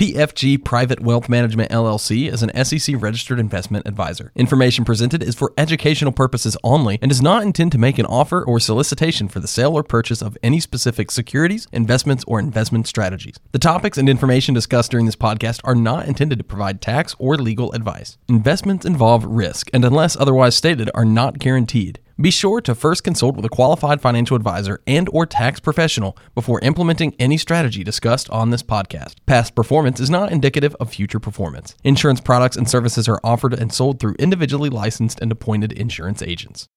PFG Private Wealth Management LLC is an SEC registered investment advisor. Information presented is for educational purposes only and does not intend to make an offer or solicitation for the sale or purchase of any specific securities, investments, or investment strategies. The topics and information discussed during this podcast are not intended to provide tax or legal advice. Investments involve risk and, unless otherwise stated, are not guaranteed. Be sure to first consult with a qualified financial advisor and or tax professional before implementing any strategy discussed on this podcast. Past performance is not indicative of future performance. Insurance products and services are offered and sold through individually licensed and appointed insurance agents.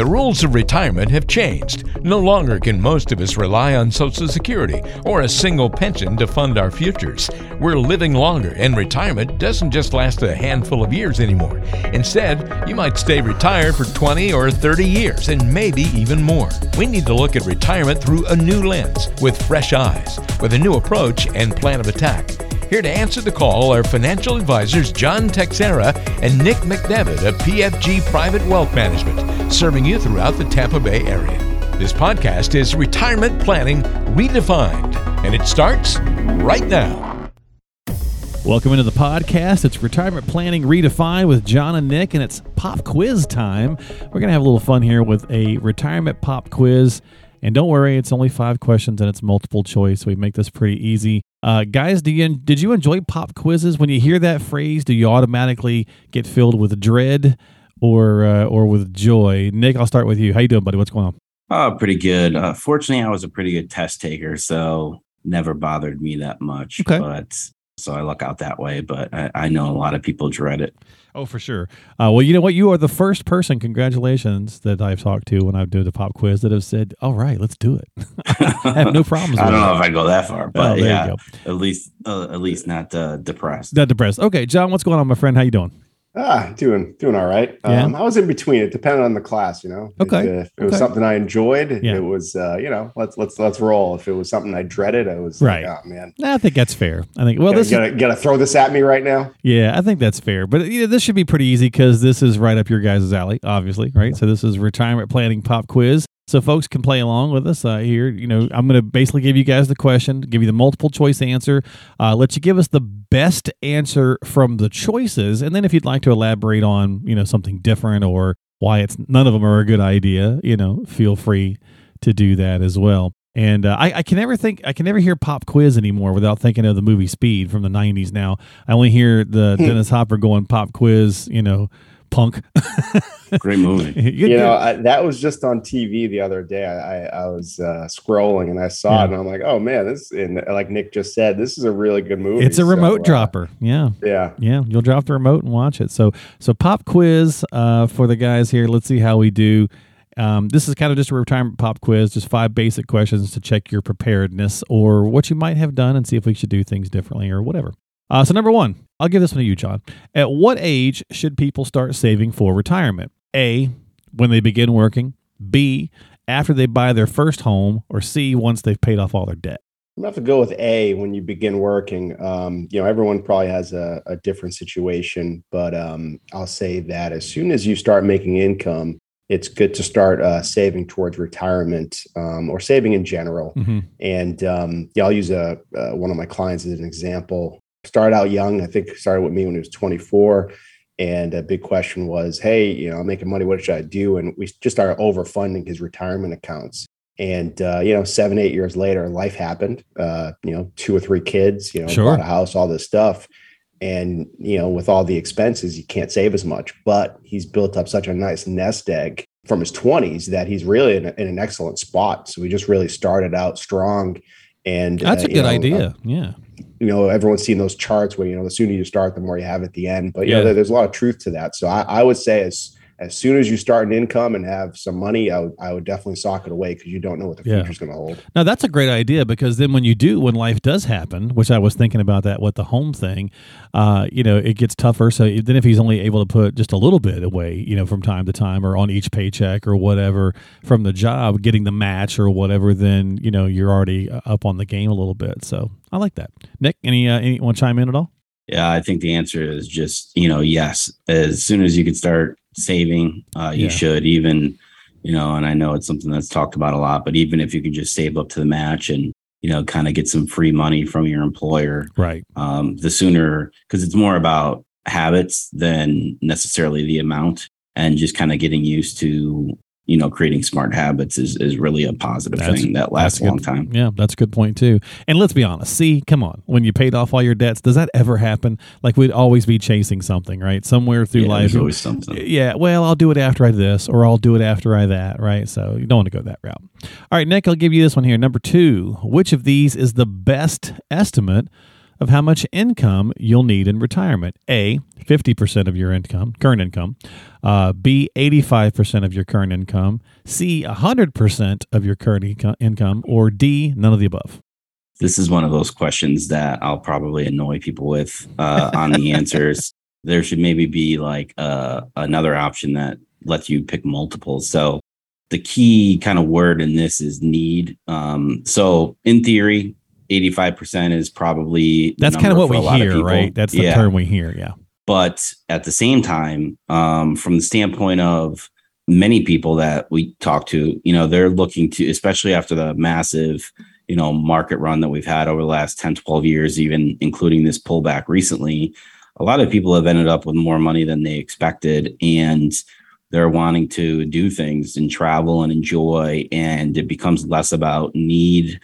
The rules of retirement have changed. No longer can most of us rely on Social Security or a single pension to fund our futures. We're living longer, and retirement doesn't just last a handful of years anymore. Instead, you might stay retired for 20 or 30 years, and maybe even more. We need to look at retirement through a new lens, with fresh eyes, with a new approach and plan of attack. Here to answer the call are financial advisors John Teixeira and Nick McDevitt of PFG Private Wealth Management, serving you throughout the Tampa Bay area. This podcast is Retirement Planning Redefined, and it starts right now. Welcome into the podcast. It's Retirement Planning Redefined with John and Nick, and it's pop quiz time. We're going to have a little fun here with a retirement pop quiz. And don't worry, it's only five questions and it's multiple choice. We make this pretty easy. Uh, guys, do you, did you enjoy pop quizzes? When you hear that phrase, do you automatically get filled with dread or uh, or with joy? Nick, I'll start with you. How you doing, buddy? What's going on? Oh, pretty good. Uh, fortunately, I was a pretty good test taker, so never bothered me that much. Okay. But so I luck out that way. But I, I know a lot of people dread it. Oh, for sure. Uh, well, you know what? You are the first person, congratulations, that I've talked to when I do the pop quiz that have said, all right, let's do it. I have no problems I don't it. know if I go that far, but Oh, yeah, at least uh, at least not uh, depressed. Not depressed. Okay, John, what's going on, my friend? How you doing? Ah, doing doing all right. Yeah. Um, I was in between. It depended on the class, you know. Okay. If, if it was Okay. something I enjoyed, Yeah. it was uh, you know, let's let's let's roll. If it was something I dreaded, I was Right. like, oh man. I think that's fair. I think, well, this is, gotta, gotta throw this at me right now. yeah, I think that's fair. But you know, this should be pretty easy because this is right up your guys' alley, obviously, right? So this is retirement planning pop quiz. So folks can play along with us uh, here. You know, I'm going to basically give you guys the question, give you the multiple choice answer, uh, let you give us the best answer from the choices, and then if you'd like to elaborate on, you know, something different or why it's none of them are a good idea, you know, feel free to do that as well. And uh, I, I can never think, I can never hear pop quiz anymore without thinking of the movie Speed from the '90s. Now I only hear the Dennis Hopper going pop quiz, you know, punk. Great movie. You know, I, that was just on TV the other day. I, I, I was uh, scrolling and I saw Yeah. it, and I'm like, oh man, this and like Nick just said, this is a really good movie. it's a So, remote uh, dropper. Yeah. Yeah. Yeah, you'll drop the remote and watch it. So, so pop quiz uh, for the guys here. Let's see how we do. Um, this is kind of just a retirement pop quiz, just five basic questions to check your preparedness or what you might have done and see if we should do things differently or whatever. Uh, so, number one, I'll give this one to you, John. At what age should people start saving for retirement? A, when they begin working. B, after they buy their first home. Or C, once they've paid off all their debt. I'm gonna have to go with A when you begin working. Um, you know, everyone probably has a, a different situation, but um, I'll say that as soon as you start making income, it's good to start uh, saving towards retirement um, or saving in general. Mhm. And um, yeah, I'll use a, uh, one of my clients as an example. Started out young. I think started with me when he was 24. And a big question was, hey, you know, I'm making money. What should I do? And we just started overfunding his retirement accounts. And uh, you know, seven, eight years later, life happened. Uh, you know, two or three kids. You know, Sure. bought a house, all this stuff. And you know, with all the expenses, you can't save as much. But he's built up such a nice nest egg from his 20s that he's really in, a- in an excellent spot. So we just really started out strong. And That's uh, a good know, idea. uh, yeah. You know, everyone's seen those charts where you know the sooner you start, the more you have at the end. But you Yeah. know, there, there's a lot of truth to that. So I, I would say as as soon as you start an income and have some money, I would I would definitely sock it away because you don't know what the Yeah. future's going to hold. Now that's a great idea because then when you do, when life does happen, which I was thinking about that with the home thing, uh, you know, it gets tougher. So then if he's only able to put just a little bit away, you know, from time to time or on each paycheck or whatever from the job, getting the match or whatever, then you know you're already uh, up on the game a little bit. So I like that. Nick, any uh, any want to chime in at all? Yeah, I think the answer is just you know yes. As soon as you can start saving, uh, you Yeah. should even you know, and I know it's something that's talked about a lot, but even if you can just save up to the match and, you know, kind of get some free money from your employer, Right. um, the sooner, because it's more about habits than necessarily the amount and just kind of getting used to, you know, creating smart habits is, is really a positive That's- thing that lasts a long good. time. Yeah, that's a good point too. And let's be honest. See, come on. When you paid off all your debts, does that ever happen? Like we'd always be chasing something, right? Somewhere through Yeah, life. always something. Yeah, well, I'll do it after I this, or I'll do it after I that, right? So you don't want to go that route. All right, Nick, I'll give you this one here. Number two, which of these is the best estimate of how much income you'll need in retirement? A, 50% of your income, current income. Uh, B, 85% of your current income. C, 100% of your current inco- income. Or D, none of the above. this is one of those questions that I'll probably annoy people with uh, on the answers. There should maybe be like uh, another option that lets you pick multiples. So the key kind of word in this is need. Um, so in theory, 85% is probably That's kind of what we of hear, right? That's the Yeah. term we hear. Yeah. But at the same time, um, from the standpoint of many people that we talk to, you know, they're looking to, especially after the massive, you know, market run that we've had over the last 10, 12 years, even including this pullback recently, a lot of people have ended up with more money than they expected. And they're wanting to do things and travel and enjoy. And it becomes less about need,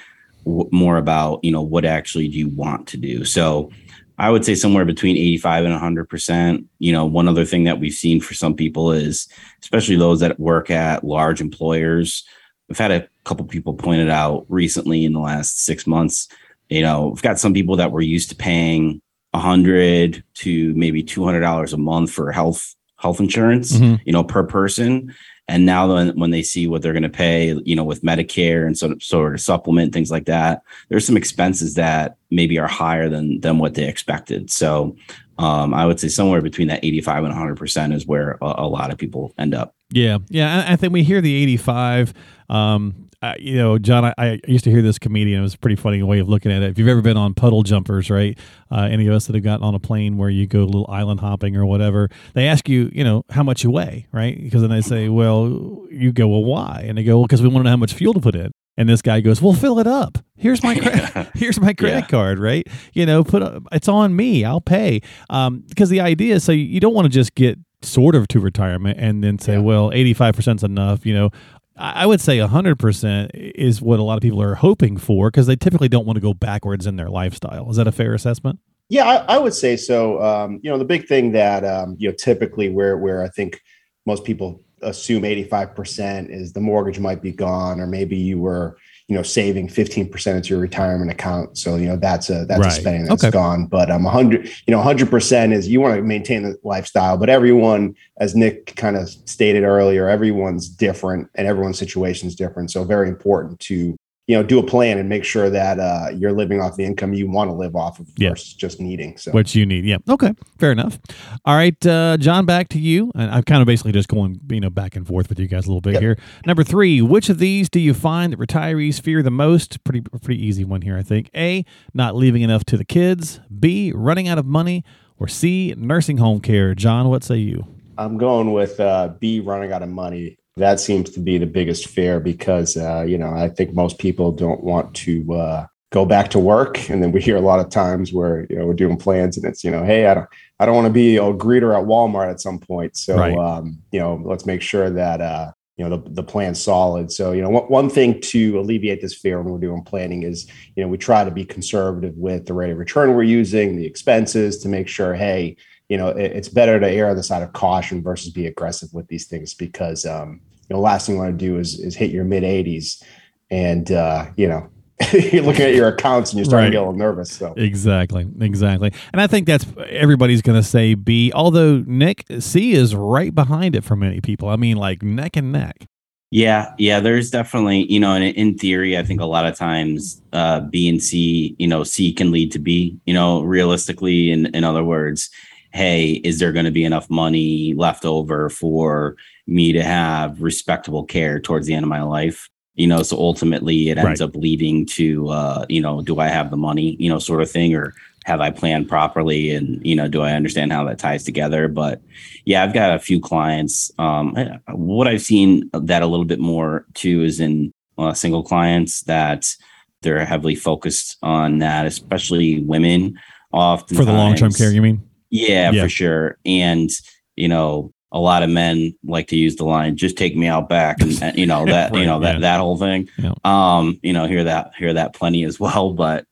w- more about, you know, what actually do you want to do? So, I would say somewhere between 85 and 100%. You know, one other thing that we've seen for some people is, especially those that work at large employers, we've had a couple people pointed out recently in the last six months. You know, we've got some people that were used to paying 100 to maybe $200 a month for health health insurance, Mhm. you know, per person. And now then when they see what they're going to pay, you know, with Medicare and sort of sort of supplement things like that, there's some expenses that maybe are higher than than what they expected. So um, I would say somewhere between that 85 and 100 percent is where a, a lot of people end up. Yeah, yeah. I, I think we hear the 85. Um, uh, you know, John, I, I used to hear this comedian. It was a pretty funny way of looking at it. If you've ever been on puddle jumpers, right? Uh, any of us that have gotten on a plane where you go a little island hopping or whatever, they ask you, you know, how much you weigh, right? Because then they say, well, you go, well, why? And they go, well, because we want to know how much fuel to put in. And this guy goes, well, fill it up. Here's my credit. here's my credit Yeah. card, right? You know, put a, it's on me. I'll pay. Um, because the idea is so you, don't want to just get sort of to retirement and then say, Yeah. well, 85% is enough. You know, I would say 100% is what a lot of people are hoping for because they typically don't want to go backwards in their lifestyle. Is that a fair assessment? Yeah, I, I would say so. Um, you know, the big thing that um, you know typically where where I think most people assume eighty five percent is the mortgage might be gone, or maybe you were you know saving fifteen percent into your retirement account. So you know that's a that's Right. a spending that's Okay. gone. But I'm um, hundred you know hundred percent is you want to maintain the lifestyle, but everyone, as Nick kind of stated earlier, everyone's different and everyone's situation is different. So very important to you know do a plan and make sure that uh, you're living off the income you want to live off of Yeah. versus just needing. So What you need. Yeah. Okay. Fair enough. All right, uh, John, back to you. And I'm kind of basically just going, you know, back and forth with you guys a little bit Yep. here. Number three, which of these do you find that retirees fear the most? Pretty, pretty easy one here, I think. A, not leaving enough to the kids. B, running out of money. Or C, nursing home care. John, what say you? I'm going with uh, B running out of money. That seems to be the biggest fear because uh, you know I think most people don't want to uh, go back to work, and then we hear a lot of times where you know we're doing plans and it's you know hey I don't I don't want to be a greeter at Walmart at some point, so Right. um, you know let's make sure that uh, you know the the plan's solid. So you know one, one thing to alleviate this fear when we're doing planning is you know we try to be conservative with the rate of return we're using, the expenses to make sure hey you know, it, it's better to err on the side of caution versus be aggressive with these things because, um, you know, last thing you want to do is, is hit your mid 80s and, uh, you know, you're looking at your accounts and you're starting to get a little nervous. So, Exactly, exactly. And I think that's everybody's going to say B, although Nick, C is right behind it for many people. I mean, like neck and neck. Yeah, yeah, there's definitely, you know, and in theory, I think a lot of times uh, B and C, you know, C can lead to B, you know, realistically, in, in other words, hey, is there going to be enough money left over for me to have respectable care towards the end of my life? You know, so ultimately it ends Right. up leading to, uh, you know, do I have the money, you know, sort of thing, or have I planned properly and you know do I understand how that ties together but yeah I've got a few clients um, what I've seen that a little bit more too is in uh, single clients that they're heavily focused on that especially women often for the long-term care you mean yeah, yeah for sure and you know a lot of men like to use the line just take me out back and, you know that right, you know that yeah. that whole thing yeah. um you know hear that hear that plenty as well but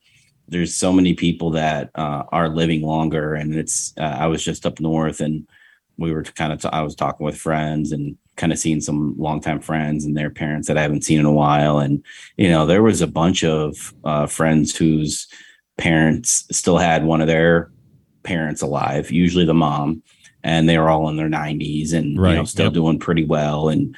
there's so many people that uh, are living longer and it's uh, i was just up north and we were kind of t- I was talking with friends and kind of seeing some longtime friends and their parents that i haven't seen in a while and you know there was a bunch of uh, friends whose parents still had one of their parents alive usually the mom and they were all in their 90s and right. you know still yep. doing pretty well and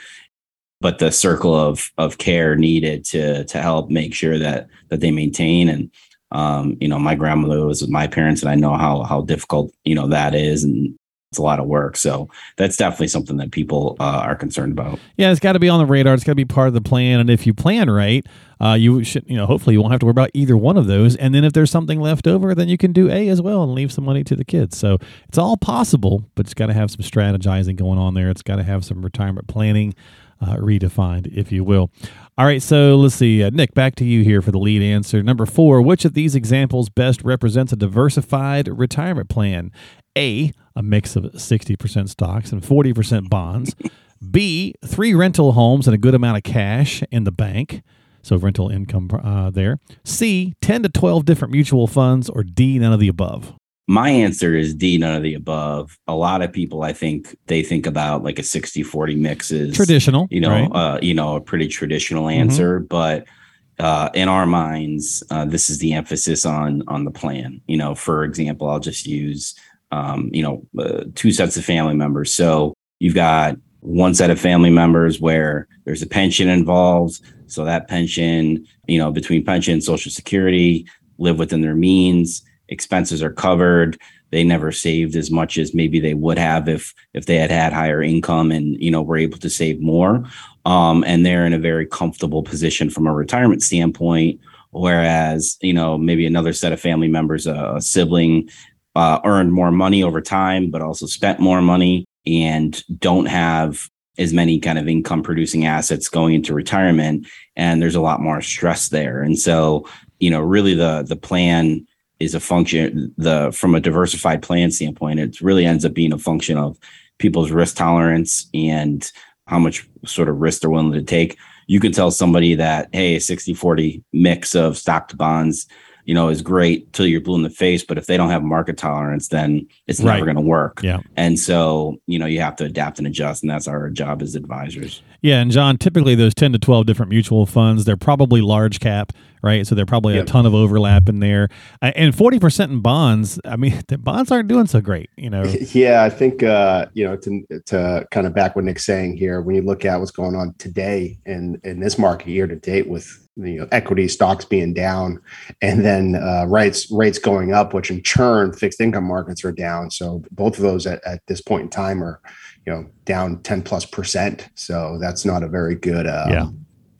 but the circle of of care needed to to help make sure that that they maintain and um, you know, my grandmother was with my parents, and I know how how difficult you know that is, and it's a lot of work. So that's definitely something that people uh, are concerned about. Yeah, it's got to be on the radar. It's got to be part of the plan. And if you plan right, uh, you should, you know, hopefully you won't have to worry about either one of those. And then if there's something left over, then you can do A as well and leave some money to the kids. So it's all possible, but it's got to have some strategizing going on there. It's got to have some retirement planning uh, redefined, if you will. All right, so let's see. Uh, Nick, back to you here for the lead answer. Number four, which of these examples best represents a diversified retirement plan? A, a mix of 60% stocks and 40% bonds. B, three rental homes and a good amount of cash in the bank. So rental income uh, there. C, 10 to 12 different mutual funds. Or D, none of the above. My answer is D, none of the above. A lot of people, I think, they think about like a 60 40 mix is traditional, you know, right? uh, you know, a pretty traditional mm-hmm. answer. Mm-hmm. But uh, in our minds, uh, this is the emphasis on on the plan. You know, for example, I'll just use, um, you know, uh, two sets of family members. So you've got one set of family members where there's a pension involved. So that pension, you know, between pension, and social security, live within their means expenses are covered. They never saved as much as maybe they would have if if they had had higher income and you know were able to save more. Um, and they're in a very comfortable position from a retirement standpoint. Whereas you know maybe another set of family members a, sibling uh, earned more money over time but also spent more money and don't have as many kind of income producing assets going into retirement. And there's a lot more stress there. And so you know really the the plan is a function the from a diversified plan standpoint it really ends up being a function of people's risk tolerance and how much sort of risk they're willing to take you can tell somebody that hey a 60 40 mix of stock to bonds you know, is great till you're blue in the face. But if they don't have market tolerance, then it's right. never going to work. Yeah. And so, you know, you have to adapt and adjust. And that's our job as advisors. Yeah. And John, typically those 10 to 12 different mutual funds, they're probably large cap, right? So they're probably yep. a ton of overlap in there. Uh, and 40% in bonds, I mean, the bonds aren't doing so great, you know? Yeah. I think, uh, you know, to, to kind of back what Nick's saying here, when you look at what's going on today in, in this market year to date with you know equity stocks being down and then uh, rates rates going up which in turn fixed income markets are down so both of those at, at this point in time are you know down 10 plus percent so that's not a very good um, yeah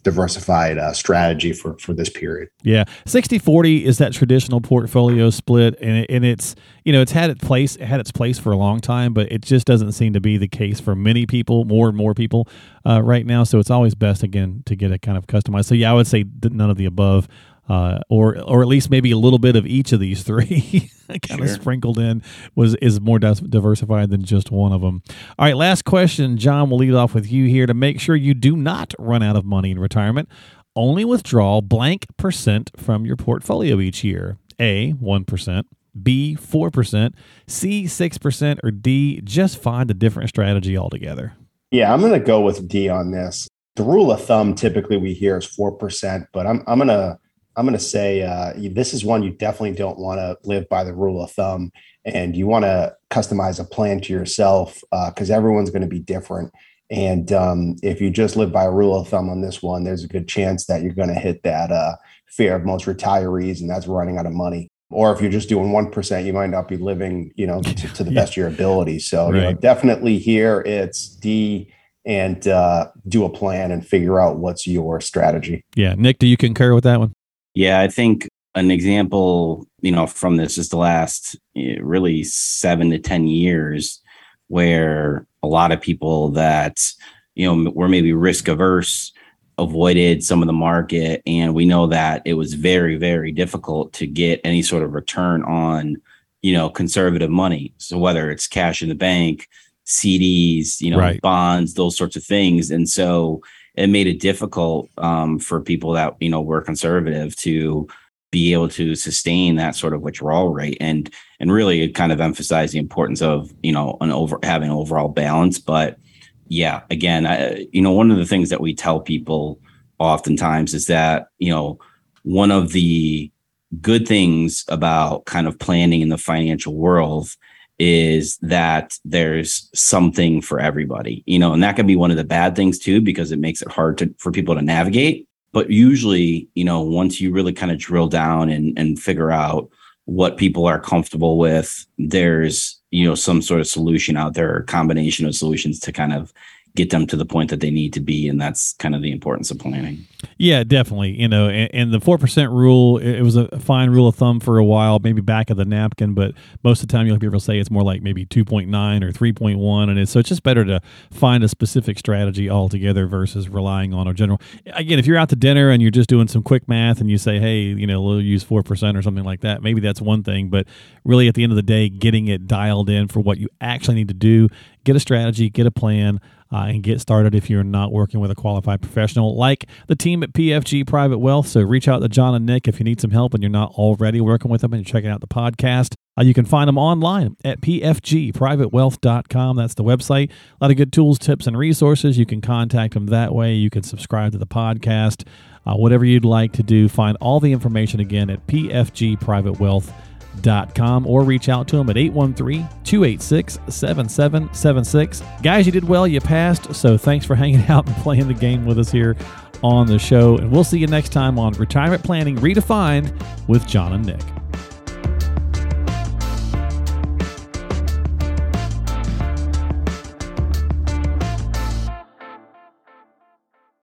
diversified uh, strategy for for this period. Yeah, 60-40 is that traditional portfolio split, and it, and it's you know it's had its place it had its place for a long time, but it just doesn't seem to be the case for many people, more and more people uh, right now. So it's always best again to get it kind of customized. So yeah, I would say none of the above uh, or or at least maybe a little bit of each of these three kind sure. of sprinkled in was is more diversified than just one of them. All right, last question, John. We'll lead off with you here to make sure you do not run out of money in retirement. Only withdraw blank percent from your portfolio each year. A one percent. B 4%, C 6%, or D just find a different strategy altogether? Yeah, I'm going to go with D on this. The rule of thumb typically we hear is 4%, but I'm, I'm going to I'm going to say uh, this is one you definitely don't want to live by the rule of thumb, and you want to customize a plan to yourself because uh, everyone's going to be different. And um, if you just live by a rule of thumb on this one, there's a good chance that you're going to hit that uh, fear of most retirees, and that's running out of money. Or if you're just doing one percent, you might not be living, you know, to, to the yeah. best of your ability. So, right. you know, definitely here it's D and uh, do a plan and figure out what's your strategy. Yeah, Nick, do you concur with that one? Yeah, I think an example you know, from this is the last eh, really seven to 10 years where a lot of people that, you know, were maybe risk averse avoided some of the market. And we know that it was very, very difficult to get any sort of return on, you know, conservative money. So whether it's cash in the bank, CDs, you know, Right. bonds, those sorts of things. And so it made it difficult um, for people that, you know, were conservative to be able to sustain that sort of withdrawal rate. And and really it kind of emphasized the importance of, you know, an over having overall balance. But yeah, again, I, you know, one of the things that we tell people oftentimes is that, you know, one of the good things about kind of planning in the financial world is that there's something for everybody, you know, and that can be one of the bad things too, because it makes it hard to, for people to navigate. But usually, you know, once you really kind of drill down and, and figure out what people are comfortable with, there's, you know, some sort of solution out there, or combination of solutions to kind of get them to the point that they need to be. And that's kind of the importance of planning. Yeah, definitely. You know, and, and the four percent rule, it, was a fine rule of thumb for a while, maybe back of the napkin, but most of the time you'll hear people say it's more like maybe two point nine or three point one, and it's so it's just better to find a specific strategy altogether versus relying on a general. Again, if you're out to dinner and you're just doing some quick math and you say, hey, you know, we'll use four percent or something like that, maybe that's one thing, but really at the end of the day, getting it dialed in for what you actually need to do, get a strategy, get a plan uh, and get started if you're not working with a qualified professional like the team at PFG Private Wealth. So reach out to John and Nick if you need some help and you're not already working with them and you're checking out the podcast. Uh, you can find them online at pfgprivatewealth.com. That's the website. A lot of good tools, tips, and resources. You can contact them that way. You can subscribe to the podcast. Uh, whatever you'd like to do, find all the information again at pfgprivatewealth.com com or reach out to them at 813-286-7776. Guys, you did well. You passed. So thanks for hanging out and playing the game with us here on the show. And we'll see you next time on Retirement Planning Redefined with John and Nick.